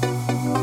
Música